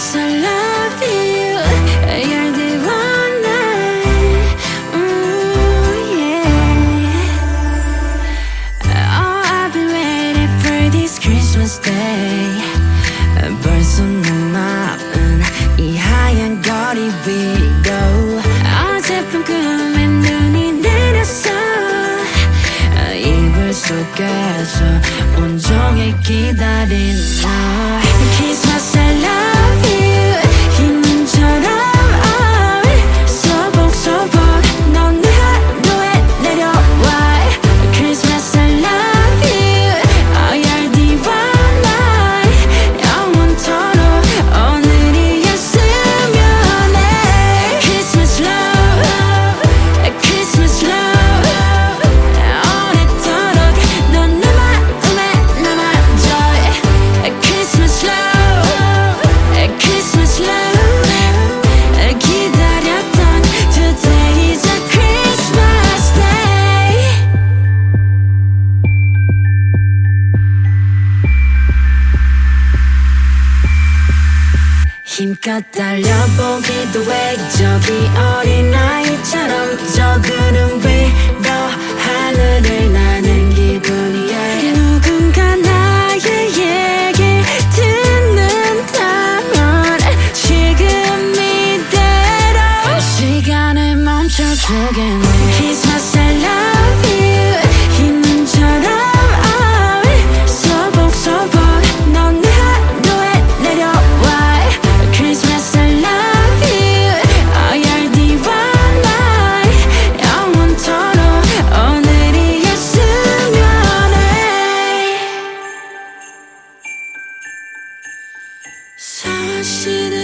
Yes, I love you. You're the one I, ooh, yeah. Oh, I've been waiting for this Christmas day. 벌써 내 마음은 이 하얀 거리 위로 어젯밤 꿈에 눈이 내렸어. 이불 속에서 온종일 기다린 나. 힘껏 달려보기도 해. 저기 어린아이처럼 저 구름 위로 하늘을 나는 기분이야. 누군가 나의 얘기 듣는다면 지금 이대로 시간을 멈춰주겠네. Christmas I love 熟悉的。